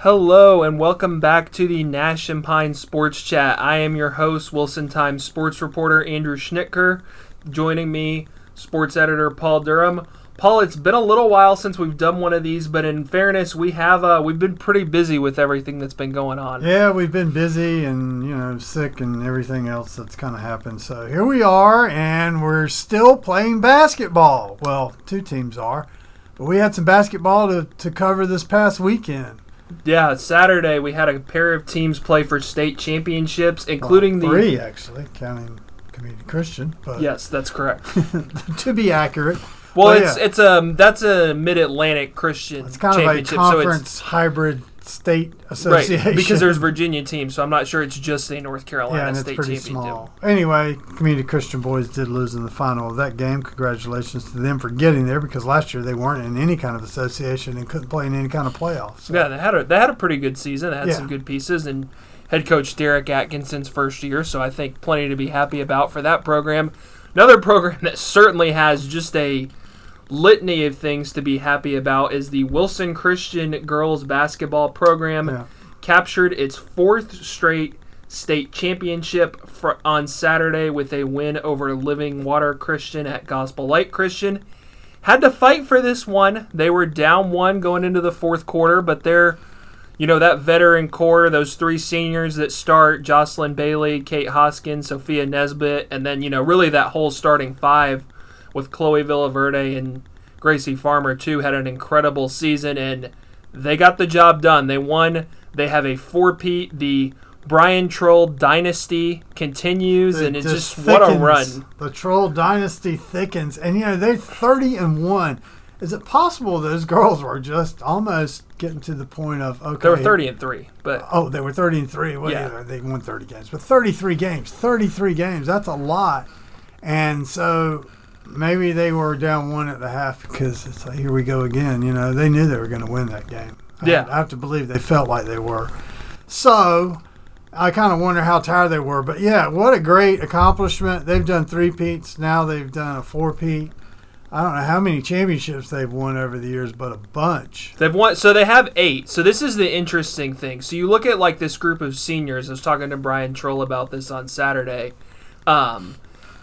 Hello and welcome back to the Nash and Pine Sports Chat. I am your host, Wilson Times sports reporter Andrew Schnitker. Joining me, sports editor Paul Durham. Paul, it's been a little while since we've done one of these, but in fairness, we have uh, we've been pretty busy with everything that's been going on. Yeah, we've been busy and you know sick and everything else that's kind of happened. So here we are, and we're still playing basketball. Well, two teams are, but we had some basketball to, to cover this past weekend. Yeah, Saturday we had a pair of teams play for state championships, including well, the three actually, counting Community Christian. But yes, that's correct. to be accurate. Well, Well, it's yeah. it's um that's a Mid Atlantic Christian It's kind of a championship, so conference it's hybrid state right association. because there's Virginia teams, so I'm not sure it's just a North Carolina yeah, and it's state pretty championship. small. Anyway, Community Christian boys did lose in the final of that game. Congratulations to them for getting there because last year they weren't in any kind of association and couldn't play in any kind of playoffs. So, Yeah, they had a they had a pretty good season. They had Yeah. some good pieces and head coach Derek Atkinson's first year, so I think plenty to be happy about for that program. Another program that certainly has just a litany of things to be happy about is the Wilson Christian girls basketball program. Yeah. Captured its fourth straight state championship fr- on Saturday with a win over Living Water Christian at Gospel Light Christian. Had to fight for this one. They were down one going into the fourth quarter, but they're, you know, that veteran core, those three seniors that start Jocelyn Bailey, Kate Hoskins, Sophia Nesbitt, and then, you know, really that whole starting five with Chloe Villaverde and Gracie Farmer, too, had an incredible season, and they got the job done. They won. They have a four-peat. The Brian Troll dynasty continues, It and it's just, just what a run. The Troll dynasty thickens, and you know they're thirty and one. Is it possible those girls were just almost getting to the point of okay? They were 30 and 3, but Oh, they were thirty and three. Well, Yeah. yeah, they won thirty games, but thirty-three games, thirty-three games. That's a lot, and so maybe they were down one at the half because it's like here we go again. You know, they knew they were going to win that game. I- Yeah. I have to believe they felt like they were. So I kind of wonder how tired they were. But yeah, what a great accomplishment. They've done three peats. Now they've done a four peat. I don't know how many championships they've won over the years, but a bunch. They've won, so they have eight. So this is the interesting thing. So you look at like this group of seniors. I was talking to Brian Troll about this on Saturday. Um,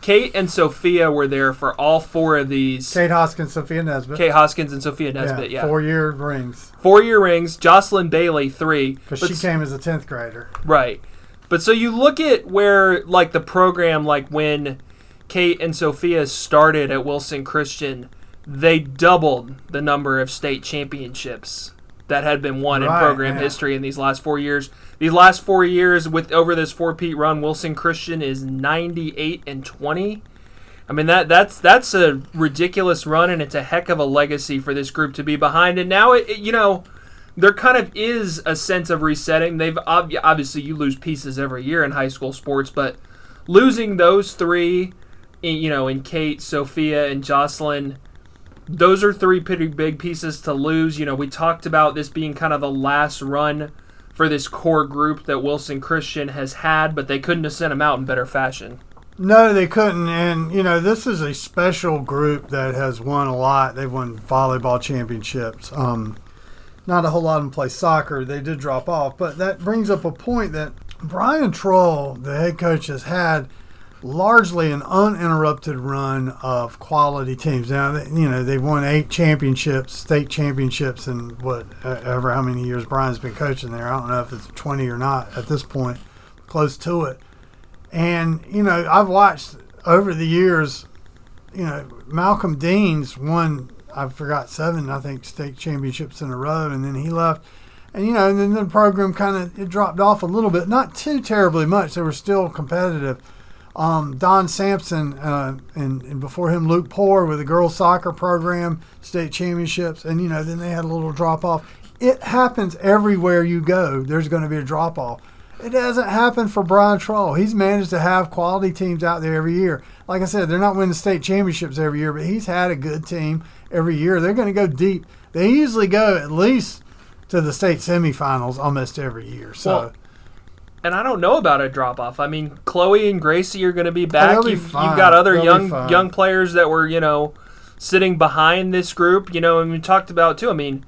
Kate and Sophia were there for all four of these. Kate Hoskins, Sophia Nesbitt. Kate Hoskins and Sophia Nesbitt, yeah, Four year rings. four year rings. Jocelyn Bailey three. Because she came as a 10th grader. Right. But so you look at where like the program like when Kate and Sophia started at Wilson Christian, they doubled the number of state championships that had been won in program yeah. history in these last 4 years. These last 4 years with over this 4-peat run Wilson Christian is 98 and 20. I mean that that's that's a ridiculous run and it's a heck of a legacy for this group to be behind and now it, it- you know there kind of is a sense of resetting. They've ob- obviously you lose pieces every year in high school sports, but losing those three, in, you know, in Kate, Sophia, and Jocelyn, those are three pretty big pieces to lose. You know, we talked about this being kind of the last run for this core group that Wilson Christian has had, but they couldn't have sent them out in better fashion. No, they couldn't. And, you know, this is a special group that has won a lot. They've won volleyball championships. Um, not a whole lot of them play soccer. They did drop off. But that brings up a point that Brian Troll, the head coach, has had largely an uninterrupted run of quality teams. Now, you know, they've won eight championships, state championships, in whatever uh, how many years Brian's been coaching there. I don't know if it's 20 or not at this point, close to it. And, you know, I've watched over the years, you know, Malcolm Dean's won, I forgot, seven, I think, state championships in a row, and then he left. And, you know, and then the program kind of it dropped off a little bit, not too terribly much. They were still competitive. Um, Don Sampson, uh, and, and before him, Luke Poor with the girls soccer program, state championships, and, you know, then they had a little drop off. It happens everywhere you go. There's going to be a drop off. It hasn't happened for Brian Troll. He's managed to have quality teams out there every year. Like I said, they're not winning state championships every year, but he's had a good team every year. They're going to go deep. They usually go at least to the state semifinals almost every year. So Well, And I don't know about a drop off. I mean, Chloe and Gracie are going to be oh, back. they'll be you've, you've got other They'll young young players that were you know sitting behind this group. You know, and we talked about too. I mean,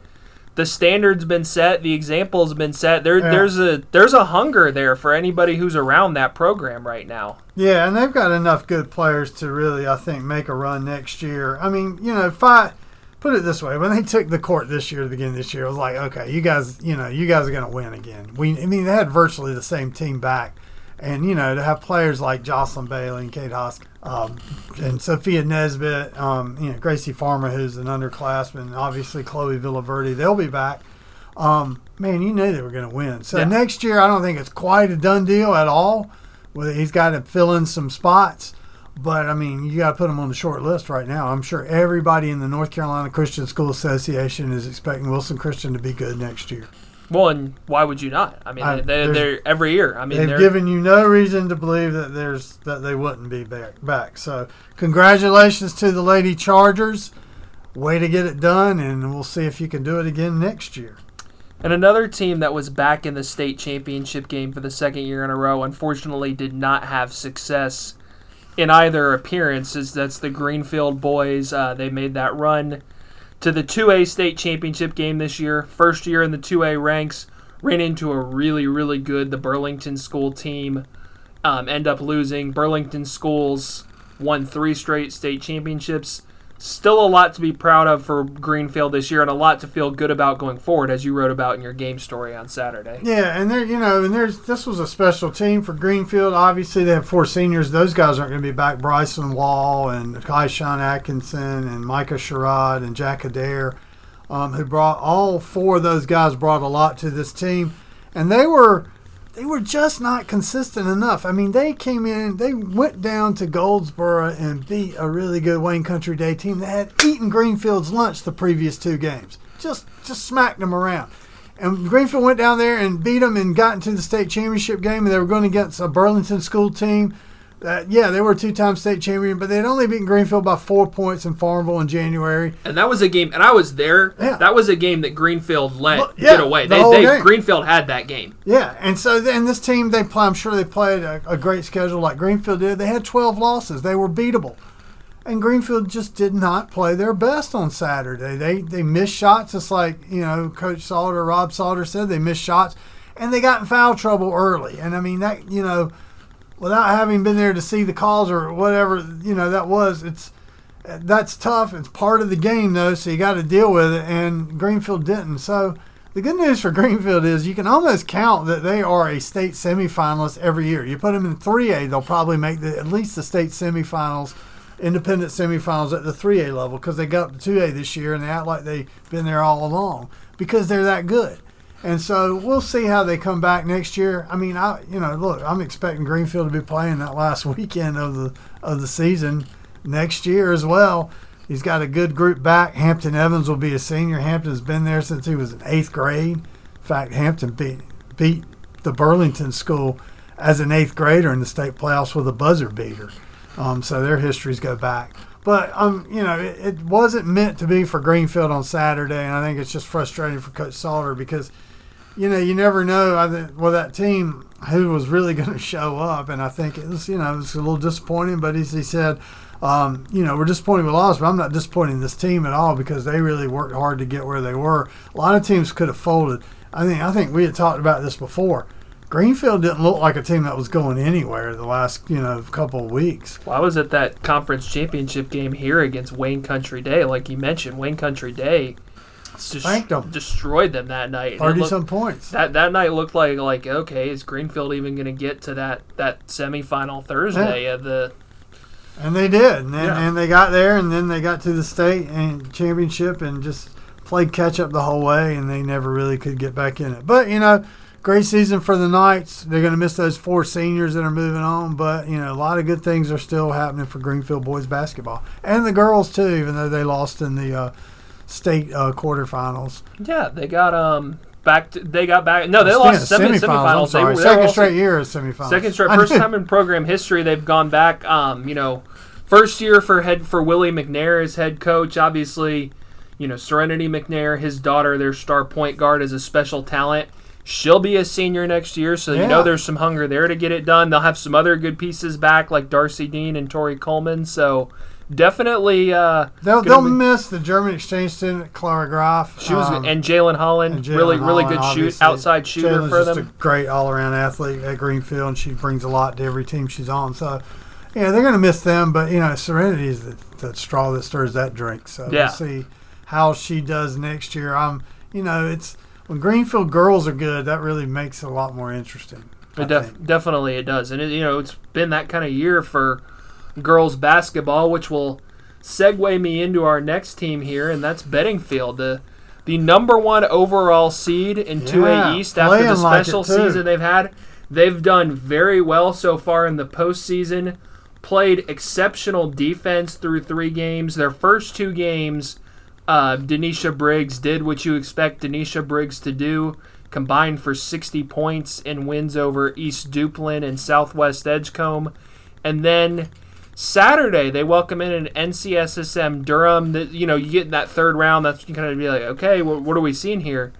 the standard's been set, the example's been set. There, Yeah. there's a there's a hunger there for anybody who's around that program right now. Yeah, and they've got enough good players to really, I think, make a run next year. I mean, you know, if I put it this way, when they took the court this year, the beginning of this year, it was like, okay, you guys, you know, you guys are going to win again. We, I mean, they had virtually the same team back, and you know, to have players like Jocelyn Bailey and Kate Hosk, um, and Sophia Nesbitt, um, you know, Gracie Farmer, who's an underclassman, obviously Chloe Villaverde, they'll be back. Um, man, you knew they were going to win. So Yeah. next year, I don't think it's quite a done deal at all. Well, he's got to fill in some spots, but I mean, you got to put him on the short list right now. I'm sure everybody in the North Carolina Christian School Association is expecting Wilson Christian to be good next year. Well, and why would you not? I mean, I- they, they're every year. I mean, They've given you no reason to believe that there's that they wouldn't be back. Back. So, congratulations to the Lady Chargers. Way to get it done, and we'll see if you can do it again next year. And another team that was back in the state championship game for the second year in a row, unfortunately, did not have success in either appearance. Is that's the Greenfield boys? Uh, they made that run to the 2A state championship game this year. First year in the 2A ranks, ran into a really, really good the Burlington School team. Um, end up losing. Burlington Schools won three straight state championships. Still a lot to be proud of for Greenfield this year, and a lot to feel good about going forward, as you wrote about in your game story on Saturday. Yeah, and there, you know, and there's this was a special team for Greenfield. Obviously, they have four seniors. Those guys aren't going to be back. Bryson Wall and Kai Sean Atkinson and Micah Sherrod and Jack Adair, um, who brought all four of those guys brought a lot to this team, and they were they were just not consistent enough. I mean, they came in, they went down to Goldsboro and beat a really good Wayne Country Day team that had eaten Greenfield's lunch the previous two games. Just just smacked them around. And Greenfield went down there and beat them and got into the state championship game. And they were going against a Burlington school team. That yeah, they were two-time state champion, but they'd only beaten Greenfield by four points in Farmville in January. And that was a game, and I was there. Yeah. That was a game that Greenfield let Well, yeah, get away. the They, whole they game. Greenfield had that game. Yeah, and so then this team, they play, I'm sure they played a, a great schedule like Greenfield did. They had 12 losses. They were beatable. And Greenfield just did not play their best on Saturday. They they missed shots, just like you know Coach Salter, Rob Salter said. They missed shots, and they got in foul trouble early. And I mean that you know, without having been there to see the calls or whatever you know that was, it's that's tough. It's part of the game though, so you got to deal with it. And Greenfield didn't. So the good news for Greenfield is you can almost count that they are a state semifinalist every year. You put them in 3A, they'll probably make the, at least the state semifinals, independent semifinals at the 3A level because they got up to 2A this year and they act like they've been there all along because they're that good. And so we'll see how they come back next year. I mean, I you know, look, I'm expecting Greenfield to be playing that last weekend of the of the season next year as well. He's got a good group back. Hampton Evans will be a senior. Hampton's been there since he was in eighth grade. In fact, Hampton beat beat the Burlington school as an eighth grader in the state playoffs with a buzzer beater. Um, so their histories go back. But um, you know, it, it wasn't meant to be for Greenfield on Saturday, and I think it's just frustrating for Coach Salter because you know, you never know. I well, that team who was really going to show up, and I think it was, you know, it was a little disappointing. But as he said, um, you know, we're disappointed with loss, but I'm not disappointed in this team at all because they really worked hard to get where they were. A lot of teams could have folded. I think I think we had talked about this before. Greenfield didn't look like a team that was going anywhere the last you know couple of weeks. Well, I was at that conference championship game here against Wayne Country Day, like you mentioned. Wayne Country Day des- Spanked 'em. destroyed them that night. Thirty looked- some points. That that night looked like like okay, is Greenfield even going to get to that that semifinal Thursday of the? And they did, and then, Yeah. and they got there, and then they got to the state and championship, and just played catch up the whole way, and they never really could get back in it. But you know, great season for the Knights. They're going to miss those four seniors that are moving on, but you know, a lot of good things are still happening for Greenfield boys basketball and the girls too, even though they lost in the uh, state uh, quarterfinals. Yeah, they got um back. To, they got back. No, they lost seven semifinals. I'm They sorry, they second also- straight year as semifinals. Second straight, first time in program history they've gone back. Um, you know, first year for head for Willie McNair as head coach. Obviously, you know Serenity McNair, his daughter, their star point guard, is a special talent. She'll be a senior next year, so you know there's some hunger there to get it done. They'll have some other good pieces back like Darcy Dean and Tori Coleman. So definitely. Uh, They'll, they'll be- miss the German exchange student Clara Graf. she was um, and Jalen Holland, and Jalen really really good shoot outside shooter Jalen's for just them. a great all-around athlete at Greenfield, and she brings a lot to every team she's on. So, yeah, they're going to miss them, but you know, Serenity is the, the straw that stirs that drink. So Yeah. we'll see how she does next year. Um, you know, it's when Greenfield girls are good, that really makes it a lot more interesting. It def- definitely it does, and it, you know it's been that kind of year for girls basketball, which will segue me into our next team here, and that's Beddingfield, the the number one overall seed in Yeah, 2A East after the playing like special season they've had. They've done very well so far in the postseason. Played exceptional defense through three games. Their first two games, uh, Denisha Briggs did what you expect Denisha Briggs to do, combined for 60 points in wins over East Duplin and Southwest Edgecombe. And then Saturday, they welcome in an NCSSM Durham. That you know, you get in that third round. That's you kind of be like, okay, what, what are we seeing here?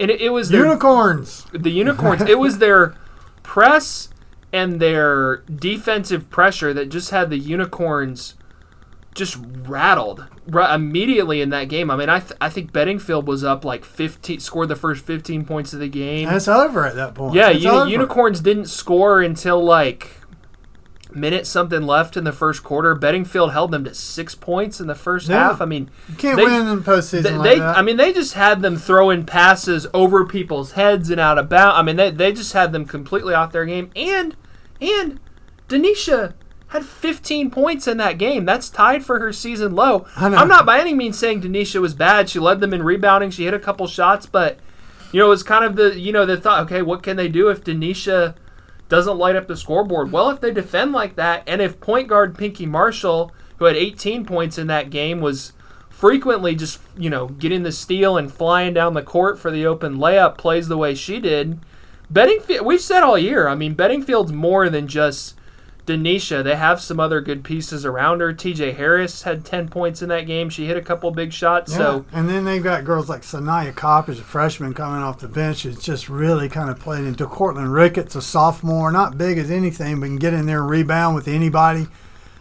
And it, it was their Unicorns. the unicorns. it was their press and their defensive pressure that just had the unicorns just rattled right immediately in that game. I mean, I th- I think Beddingfield was up like 15, scored the first 15 points of the game. It's over at that point. yeah, uni- unicorns didn't score until like minute something left in the first quarter. Beddingfield held them to six points in the first Yeah. half. I mean, You can't they- win in postseason they, like they-. I mean, they just had them throwing passes over people's heads and out of bounds. I mean, they, they just had them completely off their game. And and Denisha had 15 points in that game. That's tied for her season low. I'm not by any means saying Denisha was bad. She led them in rebounding. She hit a couple shots, but you know, it was kind of the you know the thought. Okay, what can they do if Denisha doesn't light up the scoreboard? Well, if they defend like that, and if point guard Pinky Marshall, who had 18 points in that game, was frequently just you know getting the steal and flying down the court for the open layup, plays the way she did. Beddingfield, we've said all year. I mean, Beddingfield's more than just Denisha. They have some other good pieces around her. T.J. Harris had 10 points in that game. She hit a couple big shots. Yeah. So and then they've got girls like Sanaya Kopp as a freshman coming off the bench. It's just really kind of played into Cortland Ricketts, a sophomore, not big as anything, but can get in there and rebound with anybody.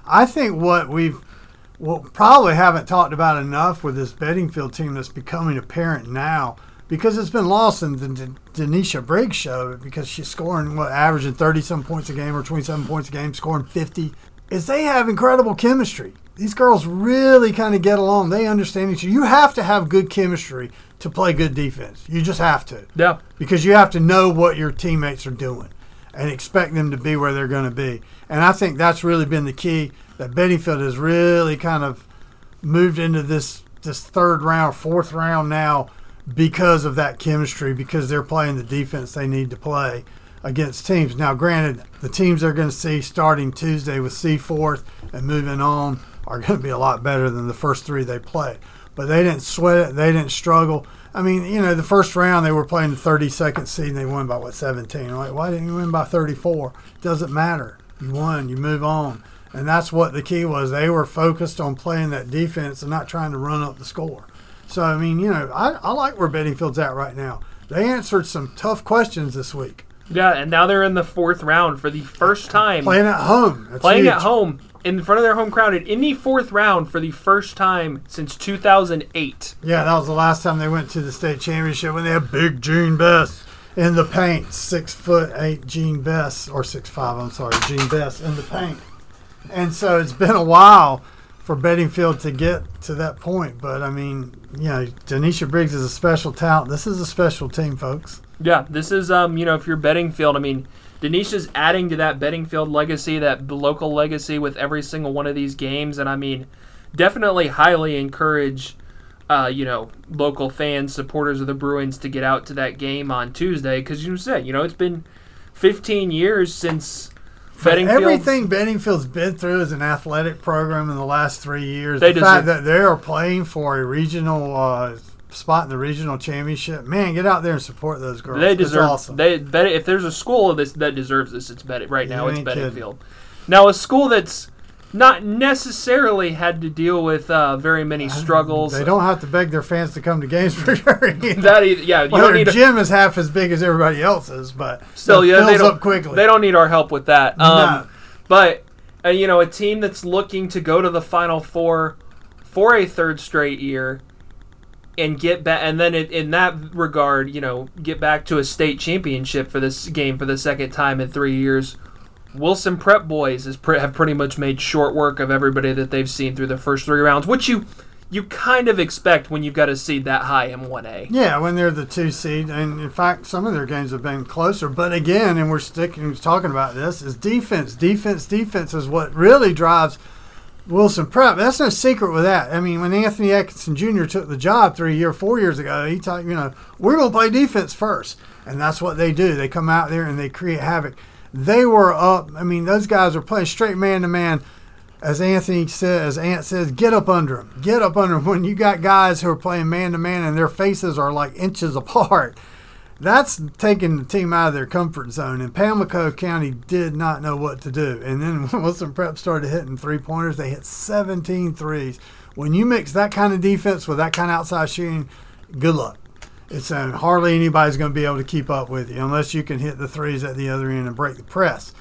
I think what we've well, probably haven't talked about enough with this Beddingfield team that's becoming apparent now because it's been lost in the Den- Denisha Briggs show because she's scoring what averaging 30 some points a game or 27 points a game, scoring 50. Is they have incredible chemistry. These girls really kind of get along. They understand each other. You have to have good chemistry to play good defense. You just have to yeah, because you have to know what your teammates are doing and expect them to be where they're going to be. And I think that's really been the key that Beddingfield has really kind of moved into this this third round, fourth round now because of that chemistry because they're playing the defense they need to play against teams. Now, granted, the teams they're going to see starting Tuesday with Seaforth and moving on are going to be a lot better than the first three they played. But they didn't sweat it. They didn't struggle. I mean, you know, the first round they were playing the 32nd seed and they won by what 17. I'm like, why didn't you win by 34? Doesn't matter. You won. You move on. And that's what the key was. They were focused on playing that defense and not trying to run up the score. So I mean, you know, I, I like where Beddingfield's at right now. They answered some tough questions this week. yeah, and now they're in the fourth round for the first time. Playing at home. That's playing huge. at home in front of their home crowd in the fourth round for the first time since 2008. Yeah, that was the last time they went to the state championship when they had big Gene Best in the paint. Six foot eight Gene Best, or six five, I'm sorry, Gene Best in the paint. And so it's been a while for Beddingfield to get to that point. But I mean, you know, Denisha Briggs is a special talent. This is a special team, folks. Yeah, this is um, you know, if you're Beddingfield, I mean, Denisha's adding to that Beddingfield legacy, that local legacy with every single one of these games, and I mean, definitely highly encourage, uh, you know, local fans, supporters of the Bruins to get out to that game on Tuesday because you said, you know, it's been 15 years since Beddingfield. Everything Beddingfield's been through as an athletic program in the last three years, They the fact deserve- that they are playing for a regional uh, spot in the regional championship, man, get out there and support those girls. They It's deserve. awesome. They Bet- if there's a school of this that deserves this, it's Bet- right now. You It's ain't kidding. Now a school that's not necessarily had to deal with uh, very many struggles. They don't have to beg their fans to come to games for sure. either. That either, yeah, you well, don't their need. A, gym is half as big as everybody else's, but still, it yeah, they don't. up quickly. They don't need our help with that. Um, No. But and you know, a team that's looking to go to the Final Four for a third straight year and get back, and then in, in that regard, you know, get back to a state championship for this game for the second time in three years. Wilson Prep boys has pre- have pretty much made short work of everybody that they've seen through the first three rounds, which you you kind of expect when you've got a seed that high in 1A. Yeah, when they're the two seed, and in fact, some of their games have been closer. But again, and we're sticking talking about this is defense, defense, defense is what really drives Wilson Prep. That's no secret with that. I mean, when Anthony Atkinson Jr. took the job three year, four years ago, he talked, you know, we're going to play defense first, and that's what they do. They come out there and they create havoc. They were up. I mean, those guys are playing straight man to man as Anthony says, Ant says, get up under them. Get up under them. When you got guys who are playing man to man and their faces are like inches apart, that's taking the team out of their comfort zone. And Pamlico County did not know what to do. And then when Wilson Prep started hitting three pointers, they hit 17 threes. When you mix that kind of defense with that kind of outside shooting, good luck. It's uh, hardly anybody's going to be able to keep up with you unless you can hit the threes at the other end and break the press.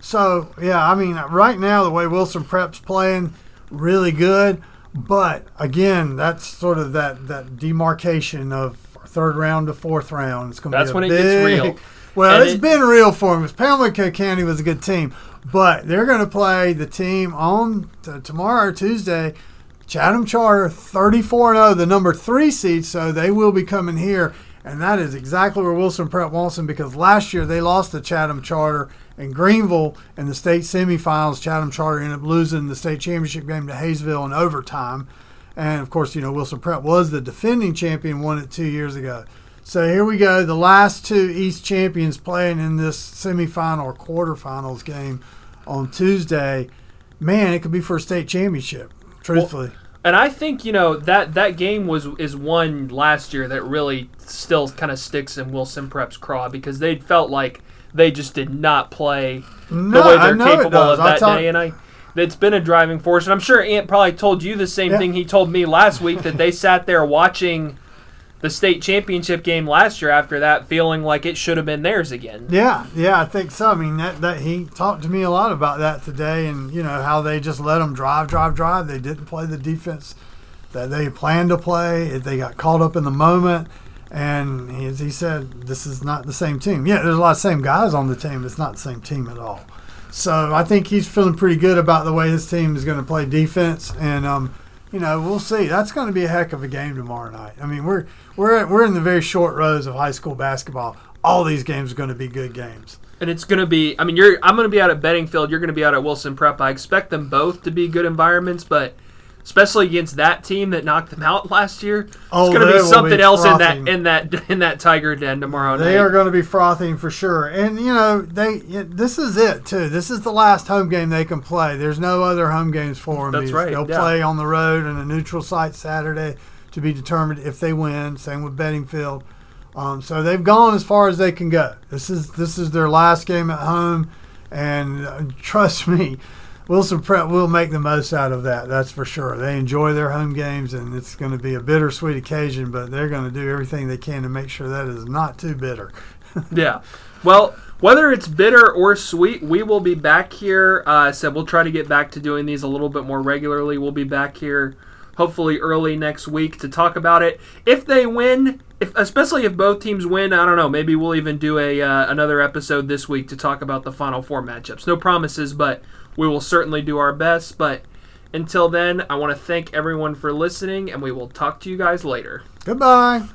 So yeah, I mean, right now the way Wilson Prep's playing, really good. But again, that's sort of that that demarcation of third round to fourth round. It's going to That's be when it gets real. Well, And it's it- been real for them. Pamlico County was a good team, but they're going to play the team on t- tomorrow Tuesday. Chatham Charter, 34 0, the number three seed, so they will be coming here. And that is exactly where Wilson Prep wants them because last year they lost to Chatham Charter in Greenville in the state semifinals. Chatham Charter ended up losing the state championship game to Hayesville in overtime. And of course, you know, Wilson Prep was the defending champion, won it two years ago. So here we go. The last two East champions playing in this semifinal or quarterfinals game on Tuesday. Man, it could be for a state championship, truthfully. And I think you know that that game was is one last year that really still kind of sticks in Wilson Prep's craw because they felt like they just did not play no, the way they're capable of that day, and I. It's been a driving force, and I'm sure Ant probably told you the same Yeah. thing he told me last week that they sat there watching the state championship game last year after that, feeling like it should have been theirs again. Yeah, yeah, I think so. I mean, that, that he talked to me a lot about that today, and you know how they just let them drive, drive, drive. They didn't play the defense that they planned to play. They got caught up in the moment, and he, as he said, this is not the same team. Yeah, there's a lot of same guys on the team. It's not the same team at all. So I think he's feeling pretty good about the way his team is going to play defense, and um, you know we'll see. That's going to be a heck of a game tomorrow night. I mean, we're we're we're in the very short rows of high school basketball. All these games are going to be good games. And it's going to be. I mean, you're. I'm going to be out at Beddingfield. You're going to be out at Wilson Prep. I expect them both to be good environments, but especially against that team that knocked them out last year, Oh, it's going to be something be else in that in that in that Tiger Den tomorrow night. They night. are going to be frothing for sure. And you know, they this is it too. This is the last home game they can play. There's no other home games for them. That's right, They'll yeah. play on the road in a neutral site Saturday to be determined if they win. Same with Beddingfield. Um, so they've gone as far as they can go. This is this is their last game at home, and uh, trust me, Wilson Prep will make the most out of that. That's for sure. They enjoy their home games, and it's going to be a bittersweet occasion. But they're going to do everything they can to make sure that is not too bitter. Yeah. Well, whether it's bitter or sweet, we will be back here. Uh, so we'll try to get back to doing these a little bit more regularly. We'll be back here hopefully early next week to talk about it. If they win, if especially if both teams win, I don't know. Maybe we'll even do a uh, another episode this week to talk about the final four matchups. No promises, but we will certainly do our best. But until then, I want to thank everyone for listening, and we will talk to you guys later. Goodbye.